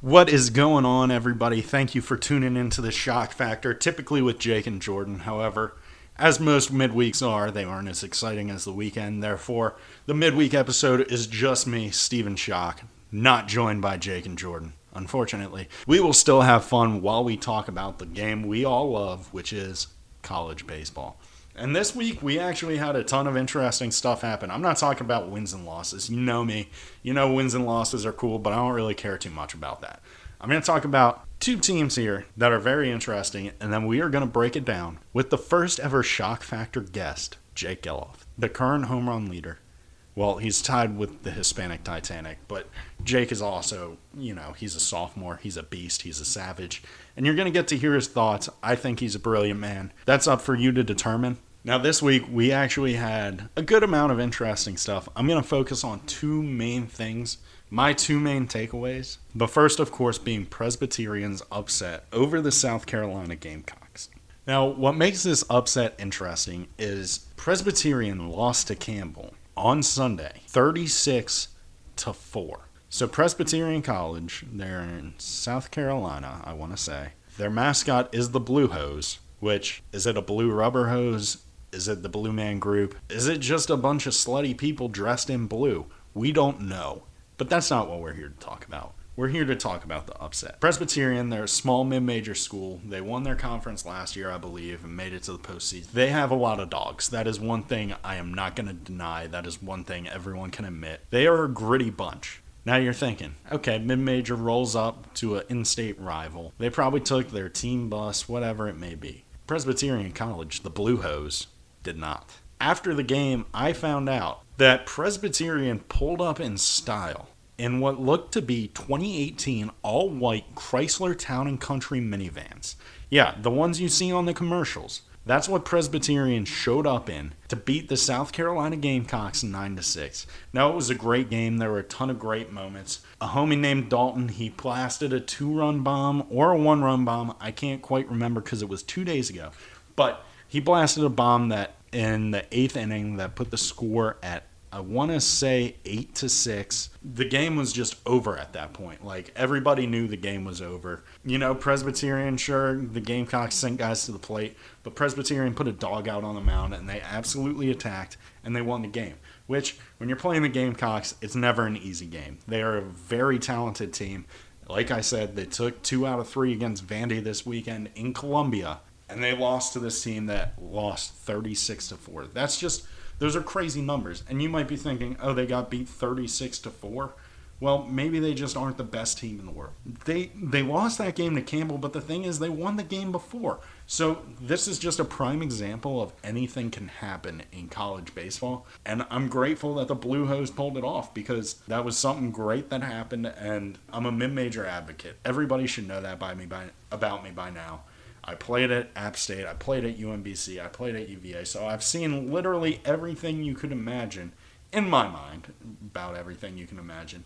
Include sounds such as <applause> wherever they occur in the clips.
What is going on, everybody? Thank you for tuning into the Schoch Factor, typically with Jake and Jordan. However, as most midweeks are, they aren't as exciting as the weekend. Therefore, the midweek episode is just me, Stephen Schoch, not joined by Jake and Jordan. Unfortunately, we will still have fun while we talk about the game we all love, which is college baseball. And this week, we actually had a ton of interesting stuff happen. I'm not talking about wins and losses. You know me. You know wins and losses are cool, but I don't really care too much about that. I'm going to talk about two teams here that are very interesting, and then we are going to break it down with the first ever Schoch factor guest, Jake Gelof, the current home run leader. Well, he's tied with the Hispanic Titanic, but Jake is also, you know, he's a sophomore, he's a beast, he's a savage, and you're going to get to hear his thoughts. I think he's a brilliant man. That's up for you to determine. Now, this week we actually had a good amount of interesting stuff. I'm going to focus on two main things, my two main takeaways. The first, of course, being Presbyterian's upset over the South Carolina Gamecocks. Now, what makes this upset interesting is Presbyterian lost to Campbell on Sunday, 36 to 4. So Presbyterian College, they're in South Carolina, I want to say. Their mascot is the Blue Hose, which is it a blue rubber hose? Is it the Blue Man Group? Is it just a bunch of slutty people dressed in blue? We don't know. But that's not what we're here to talk about. We're here to talk about the upset. Presbyterian, they're a small mid major school. They won their conference last year, I believe, and made it to the postseason. They have a lot of dogs. That is one thing I am not going to deny. That is one thing everyone can admit. They are a gritty bunch. Now you're thinking, okay, mid major rolls up to an in state rival. They probably took their team bus, whatever it may be. Presbyterian College, the Blue Hose, did not. After the game, I found out that Presbyterian pulled up in style in what looked to be 2018 all white Chrysler Town and Country minivans. Yeah, the ones you see on the commercials. That's what Presbyterian showed up in to beat the South Carolina Gamecocks 9 to 6. Now it was a great game. There were a ton of great moments. A homie named Dalton, he blasted a two-run bomb or a one-run bomb. I can't quite remember cuz it was 2 days ago. But he blasted a bomb that in the eighth inning that put the score at I want to say eight to six. The game was just over at that point. Like everybody knew the game was over. You know, Presbyterian, sure, the Gamecocks sent guys to the plate, but Presbyterian put a dog out on the mound and they absolutely attacked and they won the game. Which, when you're playing the Gamecocks, it's never an easy game. They are a very talented team. Like I said, they took two out of three against Vandy this weekend in Columbia and they lost to this team that lost 36 to 4. That's just those are crazy numbers. And you might be thinking, "Oh, they got beat 36 to 4." Well, maybe they just aren't the best team in the world. They they lost that game to Campbell, but the thing is they won the game before. So this is just a prime example of anything can happen in college baseball. And I'm grateful that the Blue Hose pulled it off because that was something great that happened and I'm a mid-major advocate. Everybody should know that by me by about me by now. I played at App State, I played at UMBC, I played at UVA, so I've seen literally everything you could imagine in my mind about everything you can imagine.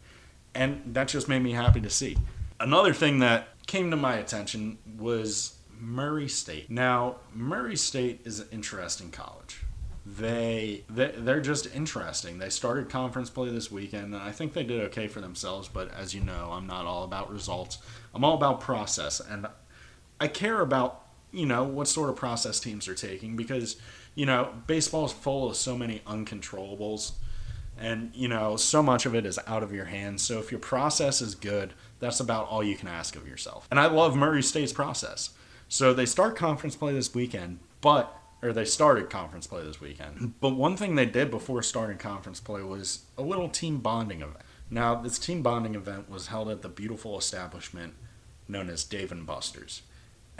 And that just made me happy to see. Another thing that came to my attention was Murray State. Now, Murray State is an interesting college. They, they they're just interesting. They started conference play this weekend, and I think they did okay for themselves. But as you know, I'm not all about results. I'm all about process, and I care about you know what sort of process teams are taking because you know baseball is full of so many uncontrollables and you know so much of it is out of your hands. So if your process is good that's about all you can ask of yourself. And i love murray state's process. So they start conference play this weekend but or they started conference play this weekend. But one thing they did before starting conference play was a little team bonding event. Now this team bonding event was held at the beautiful establishment known as dave and buster's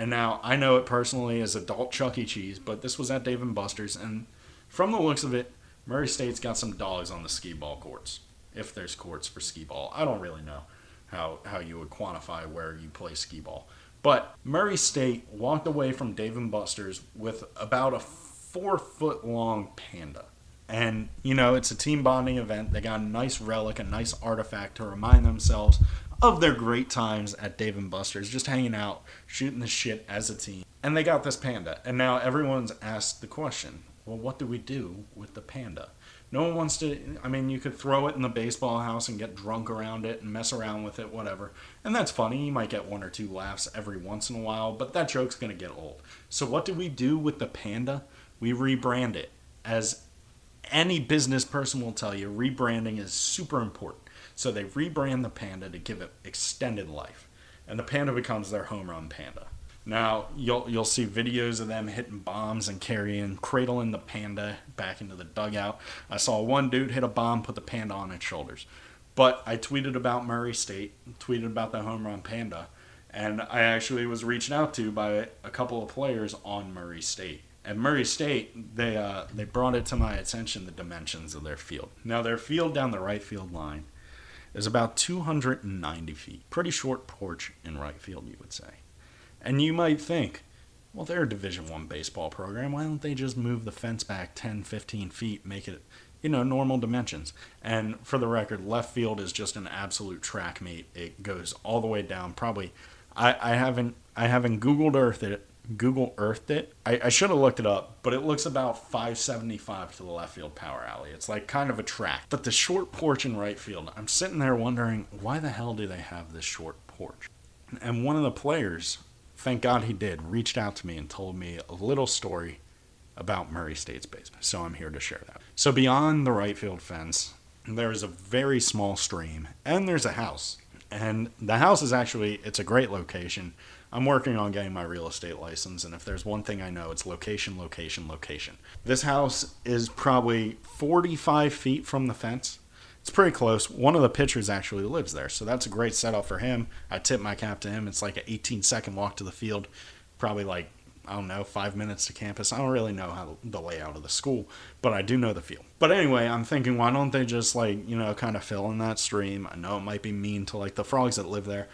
and now I know it personally as adult Chuck E. Cheese, but this was at Dave and Buster's, and from the looks of it, Murray State's got some dogs on the skee ball courts. If there's courts for skee ball, I don't really know how how you would quantify where you play skee ball. But Murray State walked away from Dave and Buster's with about a four foot long panda. And, you know, it's a team bonding event. They got a nice relic, a nice artifact to remind themselves of their great times at Dave and Buster's, just hanging out, shooting the shit as a team. And they got this panda. And now everyone's asked the question well, what do we do with the panda? No one wants to. I mean, you could throw it in the baseball house and get drunk around it and mess around with it, whatever. And that's funny. You might get one or two laughs every once in a while, but that joke's going to get old. So, what do we do with the panda? We rebrand it. As any business person will tell you, rebranding is super important. So, they rebrand the panda to give it extended life. And the panda becomes their home run panda. Now you'll you'll see videos of them hitting bombs and carrying cradling the panda back into the dugout. I saw one dude hit a bomb, put the panda on its shoulders. But I tweeted about Murray State, tweeted about the home run panda, and I actually was reached out to by a couple of players on Murray State. At Murray State, they uh, they brought it to my attention the dimensions of their field. Now their field down the right field line is about 290 feet. Pretty short porch in right field, you would say. And you might think, well, they're a Division One baseball program. Why don't they just move the fence back 10, 15 feet, make it, you know, normal dimensions? And for the record, left field is just an absolute track meet. It goes all the way down. Probably, I, I haven't, I haven't Googled Earth it, Google Earthed it. I, I should have looked it up, but it looks about 575 to the left field power alley. It's like kind of a track. But the short porch in right field, I'm sitting there wondering why the hell do they have this short porch? And one of the players thank God he did, reached out to me and told me a little story about Murray State's basement. So I'm here to share that. So beyond the right field fence, there is a very small stream and there's a house. And the house is actually it's a great location. I'm working on getting my real estate license and if there's one thing I know it's location, location, location. This house is probably 45 feet from the fence it's pretty close. One of the pitchers actually lives there, so that's a great setup for him. I tip my cap to him. It's like an 18 second walk to the field, probably like I don't know, five minutes to campus. I don't really know how the layout of the school, but I do know the field. But anyway, I'm thinking, why don't they just like you know kind of fill in that stream? I know it might be mean to like the frogs that live there,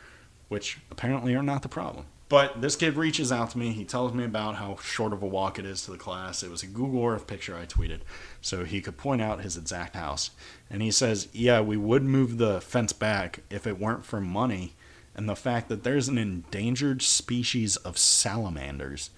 which apparently are not the problem. But this kid reaches out to me. He tells me about how short of a walk it is to the class. It was a Google Earth picture I tweeted, so he could point out his exact house. And he says, Yeah, we would move the fence back if it weren't for money and the fact that there's an endangered species of salamanders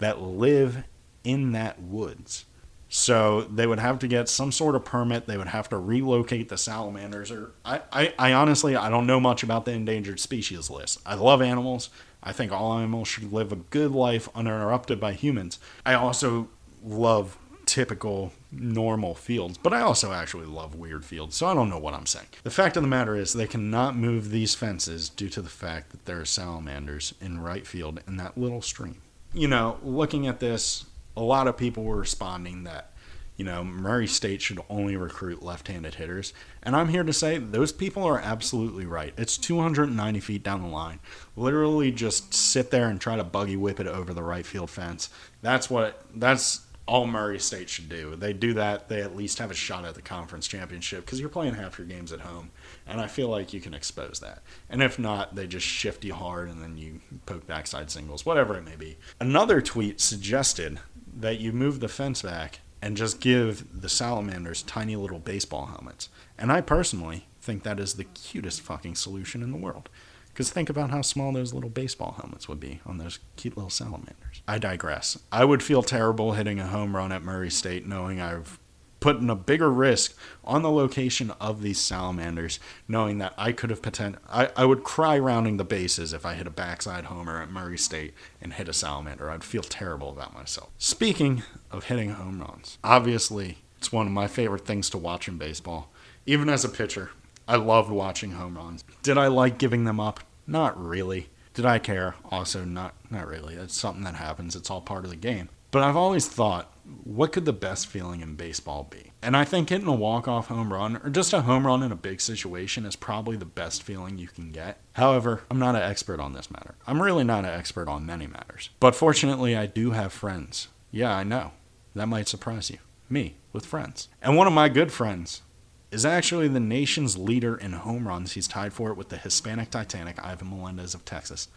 that live in that woods. So they would have to get some sort of permit. They would have to relocate the salamanders. Or I, I, I honestly I don't know much about the endangered species list. I love animals. I think all animals should live a good life uninterrupted by humans. I also love typical normal fields, but I also actually love weird fields, so I don't know what I'm saying. The fact of the matter is, they cannot move these fences due to the fact that there are salamanders in right field in that little stream. You know, looking at this, a lot of people were responding that you know, Murray State should only recruit left handed hitters. And I'm here to say those people are absolutely right. It's 290 feet down the line. Literally just sit there and try to buggy whip it over the right field fence. That's what, that's all Murray State should do. They do that, they at least have a shot at the conference championship because you're playing half your games at home. And I feel like you can expose that. And if not, they just shift you hard and then you poke backside singles, whatever it may be. Another tweet suggested that you move the fence back and just give the salamanders tiny little baseball helmets. And I personally think that is the cutest fucking solution in the world. Because think about how small those little baseball helmets would be on those cute little salamanders. I digress. I would feel terrible hitting a home run at Murray State knowing I've putting a bigger risk on the location of these salamanders, knowing that I could have potent I, I would cry rounding the bases if I hit a backside homer at Murray State and hit a salamander. I'd feel terrible about myself. Speaking of hitting home runs, obviously it's one of my favorite things to watch in baseball. Even as a pitcher, I loved watching home runs. Did I like giving them up? Not really. Did I care? Also not not really. It's something that happens. It's all part of the game. But I've always thought, what could the best feeling in baseball be? And I think hitting a walk-off home run or just a home run in a big situation is probably the best feeling you can get. However, I'm not an expert on this matter. I'm really not an expert on many matters. But fortunately, I do have friends. Yeah, I know. That might surprise you. Me, with friends. And one of my good friends is actually the nation's leader in home runs. He's tied for it with the Hispanic Titanic, Ivan Melendez of Texas.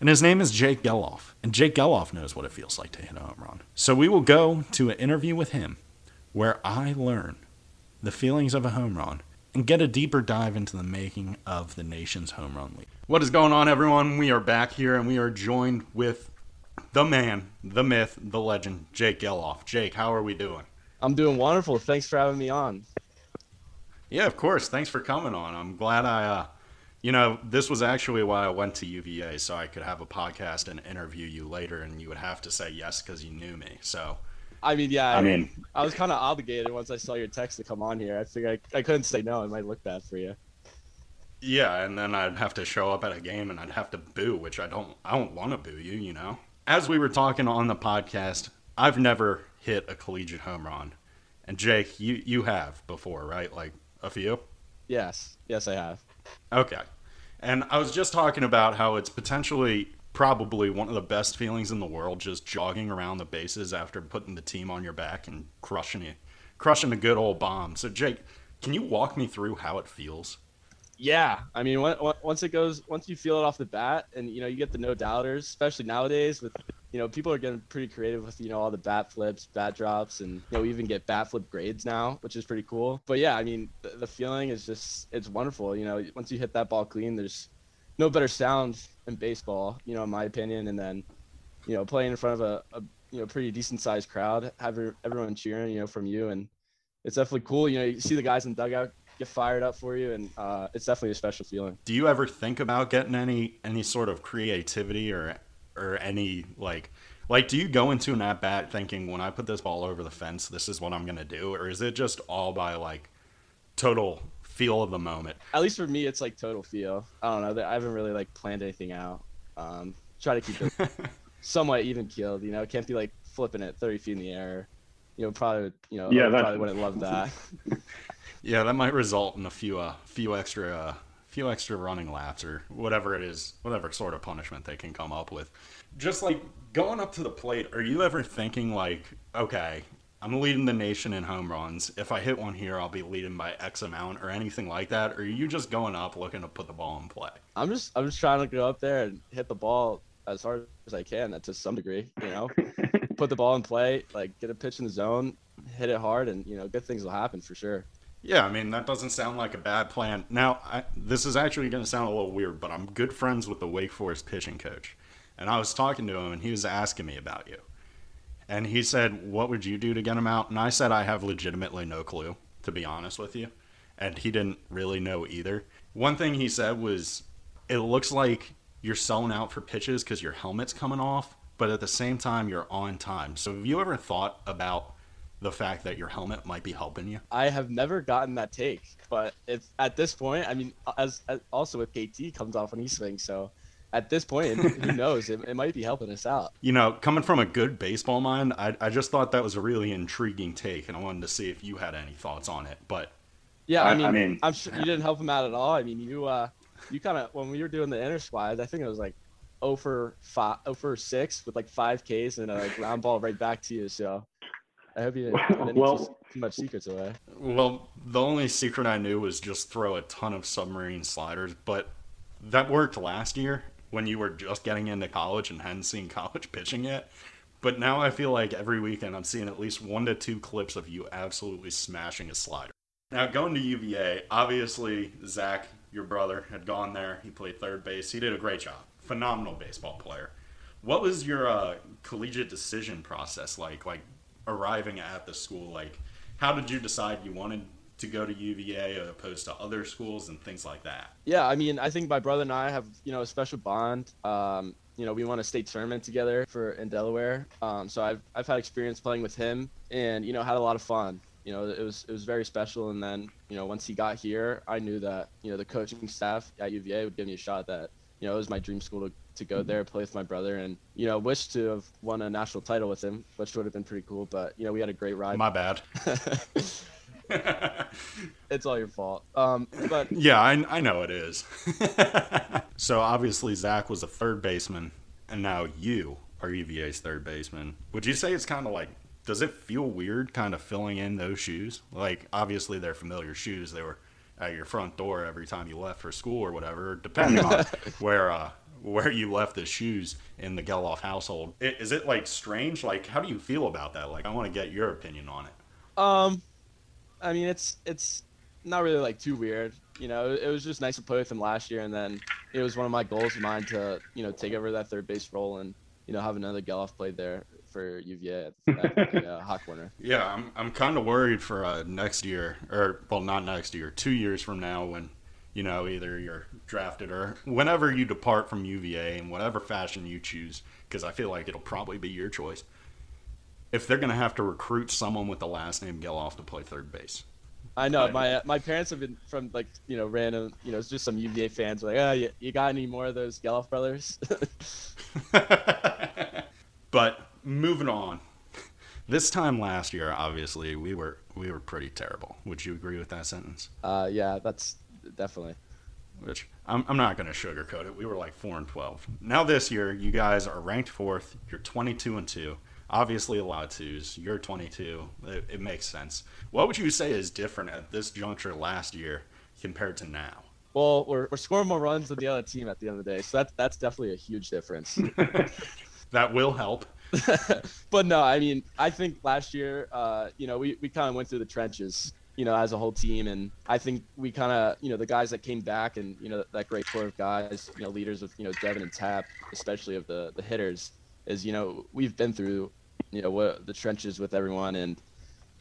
And his name is Jake Gelof. And Jake Gelof knows what it feels like to hit a home run. So we will go to an interview with him where I learn the feelings of a home run and get a deeper dive into the making of the nation's home run league. What is going on, everyone? We are back here and we are joined with the man, the myth, the legend, Jake Gelof. Jake, how are we doing? I'm doing wonderful. Thanks for having me on. Yeah, of course. Thanks for coming on. I'm glad I, uh, you know, this was actually why I went to UVA so I could have a podcast and interview you later, and you would have to say yes because you knew me. So. I mean, yeah. I mean, I was kind of obligated once I saw your text to come on here. I figured I, I couldn't say no. It might look bad for you. Yeah, and then I'd have to show up at a game and I'd have to boo, which I don't. I don't want to boo you. You know. As we were talking on the podcast, I've never hit a collegiate home run, and Jake, you you have before, right? Like a few. Yes. Yes, I have. Okay. And I was just talking about how it's potentially probably one of the best feelings in the world just jogging around the bases after putting the team on your back and crushing crushing a good old bomb. So Jake, can you walk me through how it feels? Yeah, I mean, once it goes, once you feel it off the bat, and you know, you get the no doubters, especially nowadays with, you know, people are getting pretty creative with, you know, all the bat flips, bat drops, and you know, we even get bat flip grades now, which is pretty cool. But yeah, I mean, the, feeling is just, it's wonderful. You know, once you hit that ball clean, there's no better sound in baseball, you know, in my opinion. And then, you know, playing in front of a, a you know, pretty decent sized crowd, having everyone cheering, you know, from you, and it's definitely cool. You know, you see the guys in dugout get fired up for you, and uh, it's definitely a special feeling. Do you ever think about getting any any sort of creativity or or any like like do you go into an at bat thinking when I put this ball over the fence, this is what I'm gonna do, or is it just all by like total feel of the moment? At least for me, it's like total feel. I don't know. I haven't really like planned anything out. Um, try to keep it <laughs> somewhat even keeled. You know, can't be like flipping it 30 feet in the air. You know, probably you know, yeah, probably wouldn't love that. <laughs> Yeah, that might result in a few uh, few extra uh, few extra running laps or whatever it is, whatever sort of punishment they can come up with. Just like going up to the plate, are you ever thinking like, okay, I'm leading the nation in home runs. If I hit one here, I'll be leading by X amount or anything like that. Or are you just going up looking to put the ball in play? I'm just I'm just trying to go up there and hit the ball as hard as I can, to some degree. You know, <laughs> put the ball in play, like get a pitch in the zone, hit it hard, and you know, good things will happen for sure. Yeah, I mean that doesn't sound like a bad plan. Now, I, this is actually going to sound a little weird, but I'm good friends with the Wake Forest pitching coach, and I was talking to him, and he was asking me about you, and he said, "What would you do to get him out?" And I said, "I have legitimately no clue, to be honest with you," and he didn't really know either. One thing he said was, "It looks like you're selling out for pitches because your helmet's coming off, but at the same time you're on time." So, have you ever thought about the fact that your helmet might be helping you? I have never gotten that take, but it's at this point. I mean, as, as also with KT comes off when he swings, so at this point, who <laughs> knows? It, it, might be helping us out. You know, coming from a good baseball mind, I, I just thought that was a really intriguing take, and I wanted to see if you had any thoughts on it. But yeah, I, I mean, I mean, I'm sure you didn't help him out at all. I mean, you uh, you kind of when we were doing the inner squad, I think it was like 0 for five, 0 for six with like five Ks and a ground ball right back to you. So I hope you <laughs> didn't put well, too, too much secrets away. Well, the only secret I knew was just throw a ton of submarine sliders, but that worked last year when you were just getting into college and hadn't seen <laughs> college pitching yet. But now I feel like every weekend I'm seeing at least one to two clips of you absolutely smashing a slider. Now, going to UVA, obviously, Zach, your brother, had gone there. He played third base. He did a great job. Phenomenal baseball player. What was your uh, collegiate decision process like? Like, arriving at the school? Like, how did you decide you wanted to go to UVA as opposed to other schools and things like that? Yeah, I mean, I think my brother and I have you know a special bond. Um, you know, we won a state tournament together for in Delaware. Um, so I've I've had experience playing with him, and you know, had a lot of fun. You know, it was it was very special. And then you know, once he got here, I knew that you know the coaching staff at UVA would give me a shot that you know it was my dream school to to go there, play with my brother, and you know, wish to have won a national title with him, which would have been pretty cool. But you know, we had a great ride. My bad. <laughs> <laughs> it's all your fault. Um, but <laughs> yeah, I, I know it is. so obviously Zach was a third baseman, and now you are UVA's third baseman. Would you say it's kind of like? Does it feel weird, kind of filling in those shoes? Like obviously they're familiar shoes. They were at your front door every time you left for school or whatever, depending on where uh, where you left the shoes in the Gelof household. Is it like strange? Like, how do you feel about that? Like, I want to get your opinion on it. Um, I mean, it's it's not really like too weird. You know, it was just nice to play with him last year, and then it was one of my goals of mine to you know take over that third base role and you know have another Gelof play there for UVA at, at the uh, <laughs> Hawk Corner. Yeah, I'm I'm kind of worried for uh, next year, or well, not next year, two years from now, when you know either you're drafted or whenever you depart from UVA in whatever fashion you choose, because I feel like it'll probably be your choice. If they're gonna have to recruit someone with the last name Gelof to play third base. I know my uh, my parents have been from like you know random you know it's just some UVA fans like oh you, you got any more of those Gelof brothers? <laughs> but moving on. This time last year, obviously, we were we were pretty terrible. Would you agree with that sentence? Uh, yeah, that's definitely. Which I'm, I'm not going to sugarcoat it. We were like four and twelve. Now this year, you guys are ranked fourth. You're 22 and two. Obviously, a lot of twos. You're 22. It, it makes sense. What would you say is different at this juncture last year compared to now? Well, we're, we're scoring more runs than the other team at the end of the day, so that's that's definitely a huge difference. <laughs> that will help. <laughs> but no, I mean, I think last year, uh, you know, we, we kind of went through the trenches, you know, as a whole team. And I think we kind of, you know, the guys that came back and, you know, that great core of guys, you know, leaders of, you know, Devin and Tap, especially of the, the hitters, is, you know, we've been through, you know, what the trenches with everyone. And,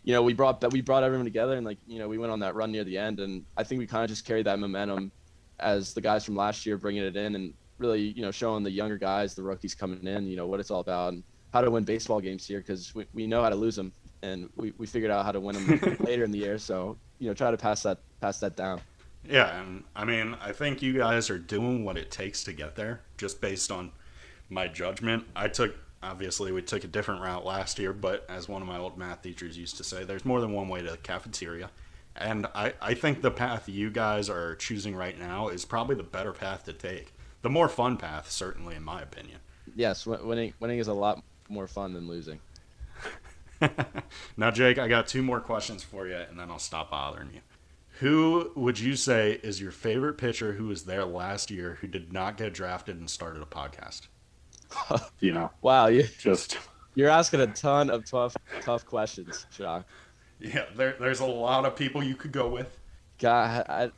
you know, we brought that we brought everyone together and, like, you know, we went on that run near the end. And I think we kind of just carried that momentum as the guys from last year bringing it in and really, you know, showing the younger guys, the rookies coming in, you know, what it's all about. And, how to win baseball games here because we, we know how to lose them and we, we figured out how to win them <laughs> later in the year. So you know, try to pass that pass that down. Yeah, and I mean, I think you guys are doing what it takes to get there, just based on my judgment. I took obviously we took a different route last year, but as one of my old math teachers used to say, there's more than one way to the cafeteria. And I, I think the path you guys are choosing right now is probably the better path to take. The more fun path, certainly, in my opinion. Yes, winning winning is a lot more fun than losing. <laughs> now, Jake, I got two more questions for you, and then I'll stop bothering you. Who would you say is your favorite pitcher who was there last year who did not get drafted and started a podcast? <laughs> you know, wow, you <laughs> just you're asking a ton of tough tough questions, Schoch. Yeah, there, there's a lot of people you could go with. God, I'd,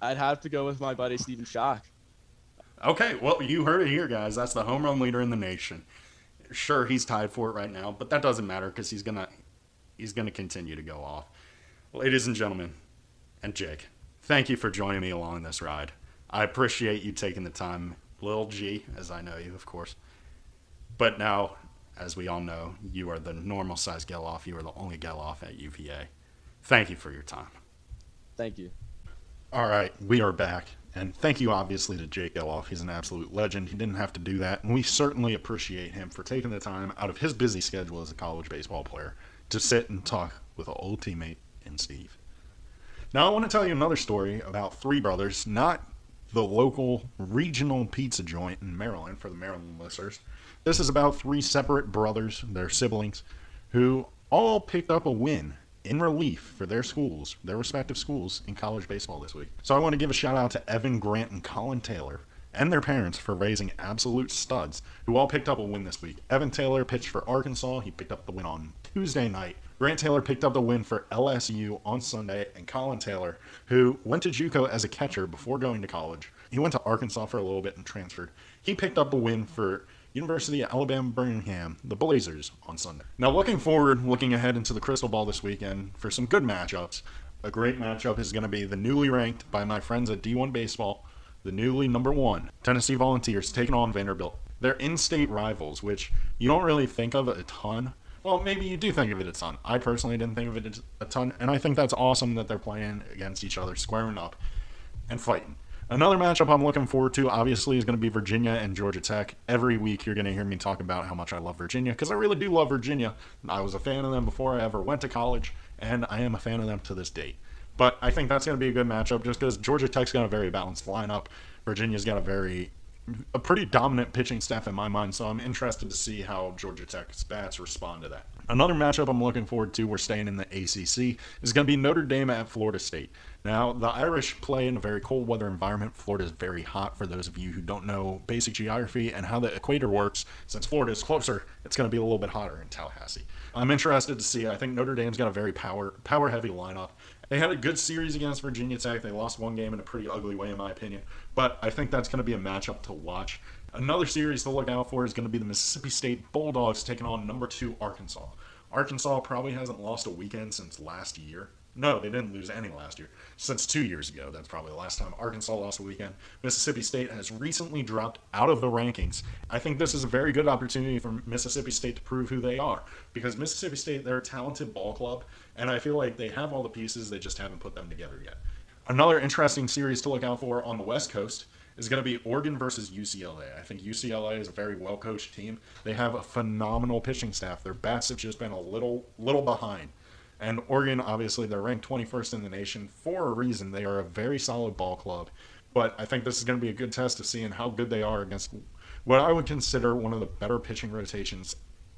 I'd have to go with my buddy Stephen Schoch. Okay, well, you heard it here, guys. That's the home run leader in the nation sure he's tied for it right now, but that doesn't matter because he's gonna he's gonna continue to go off. Ladies and gentlemen, and Jake, thank you for joining me along this ride. I appreciate you taking the time, Lil G, as I know you, of course. But now, as we all know, you are the normal size Gelof. You are the only Gelof at UVA. Thank you for your time. Thank you. All right, we are back. And thank you, obviously, to Jake Gelof. He's an absolute legend. He didn't have to do that. And we certainly appreciate him for taking the time out of his busy schedule as a college baseball player to sit and talk with an old teammate in Steve. Now, I want to tell you another story about three brothers, not the local regional pizza joint in Maryland for the Maryland listeners. This is about three separate brothers, their siblings, who all picked up a win in relief for their schools, their respective schools in college baseball this week. So I want to give a shout out to Evan Grant and Colin Taylor and their parents for raising absolute studs who all picked up a win this week. Evan Taylor pitched for Arkansas. He picked up the win on Tuesday night. Grant Taylor picked up the win for LSU on Sunday, and Colin Taylor, who went to JUCO as a catcher before going to college, he went to Arkansas for a little bit and transferred. He picked up a win for University of Alabama Birmingham, the Blazers, on Sunday. Now, looking forward, looking ahead into the Crystal Ball this weekend for some good matchups. A great matchup is going to be the newly ranked by my friends at D1 Baseball, the newly number one Tennessee Volunteers taking on Vanderbilt. They're in-state rivals, which you don't really think of a ton. Well, maybe you do think of it a ton. I personally didn't think of it a ton, and I think that's awesome that they're playing against each other, squaring up and fighting. Another matchup I'm looking forward to, obviously, is going to be Virginia and Georgia Tech. Every week, you're going to hear me talk about how much I love Virginia because I really do love Virginia. I was a fan of them before I ever went to college, and I am a fan of them to this date. But I think that's going to be a good matchup just because Georgia Tech's got a very balanced lineup. Virginia's got a very a pretty dominant pitching staff in my mind, so I'm interested to see how Georgia Tech's bats respond to that. Another matchup I'm looking forward to, we're staying in the ACC, is going to be Notre Dame at Florida State. Now, the Irish play in a very cold weather environment. Florida is very hot for those of you who don't know basic geography and how the equator works. Since Florida is closer, it's going to be a little bit hotter in Tallahassee. I'm interested to see. I think Notre Dame's got a very power power heavy lineup, They had a good series against Virginia Tech. They lost one game in a pretty ugly way, in my opinion. But I think that's going to be a matchup to watch. Another series to look out for is going to be the Mississippi State Bulldogs taking on number two Arkansas. Arkansas probably hasn't lost a weekend since last year. No, they didn't lose any last year. Since two years ago, that's probably the last time Arkansas lost a weekend. Mississippi State has recently dropped out of the rankings. I think this is a very good opportunity for Mississippi State to prove who they are because Mississippi State, they're a talented ball club, and I feel like they have all the pieces, they just haven't put them together yet. Another interesting series to look out for on the West Coast is going to be Oregon versus UCLA. I think UCLA is a very well coached team. They have a phenomenal pitching staff. Their bats have just been a little little behind. And Oregon, obviously, they're ranked 21st in the nation for a reason. They are a very solid ball club. But I think this is going to be a good test of seeing how good they are against what I would consider one of the better pitching rotations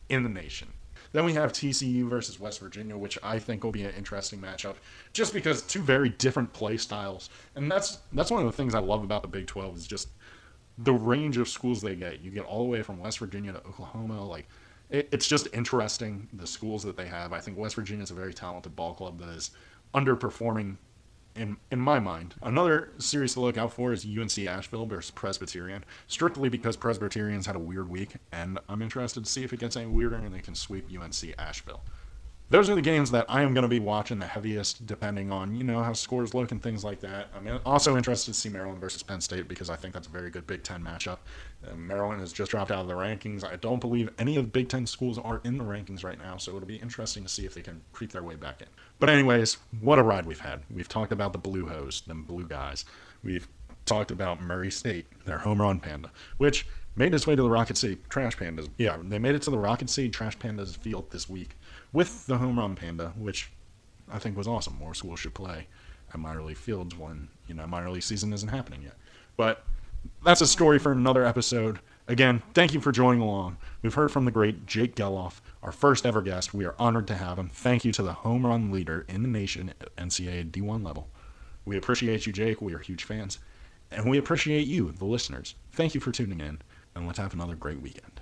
in the nation. Then we have TCU versus West Virginia, which I think will be an interesting matchup, just because two very different play styles, and that's that's one of the things I love about the Big 12 is just the range of schools they get. You get all the way from West Virginia to Oklahoma, like it, it's just interesting the schools that they have. I think West Virginia is a very talented ball club that is underperforming in in my mind. Another series to look out for is UNC Asheville versus Presbyterian, strictly because Presbyterians had a weird week, and I'm interested to see if it gets any weirder and they can sweep UNC Asheville those are the games that I am going to be watching the heaviest, depending on you know how scores look and things like that. I'm also interested to see Maryland versus Penn State because I think that's a very good Big Ten matchup. Uh, Maryland has just dropped out of the rankings. I don't believe any of the Big Ten schools are in the rankings right now, so it'll be interesting to see if they can creep their way back in. But anyways, what a ride we've had. We've talked about the Blue Hose, them Blue guys. We've talked about Murray State, their home run panda, which made its way to the Rocket City Trash Pandas. Yeah, they made it to the Rocket City Trash Pandas field this week with the home run panda, which I think was awesome. More schools should play at minor league fields when you know minor league season isn't happening yet. But that's a story for another episode. Again, thank you for joining along. We've heard from the great Jake Gelof, our first ever guest. We are honored to have him. Thank you to the home run leader in the nation at NCAA D1 level. We appreciate you, Jake. We are huge fans. And we appreciate you, the listeners. Thank you for tuning in, and let's have another great weekend.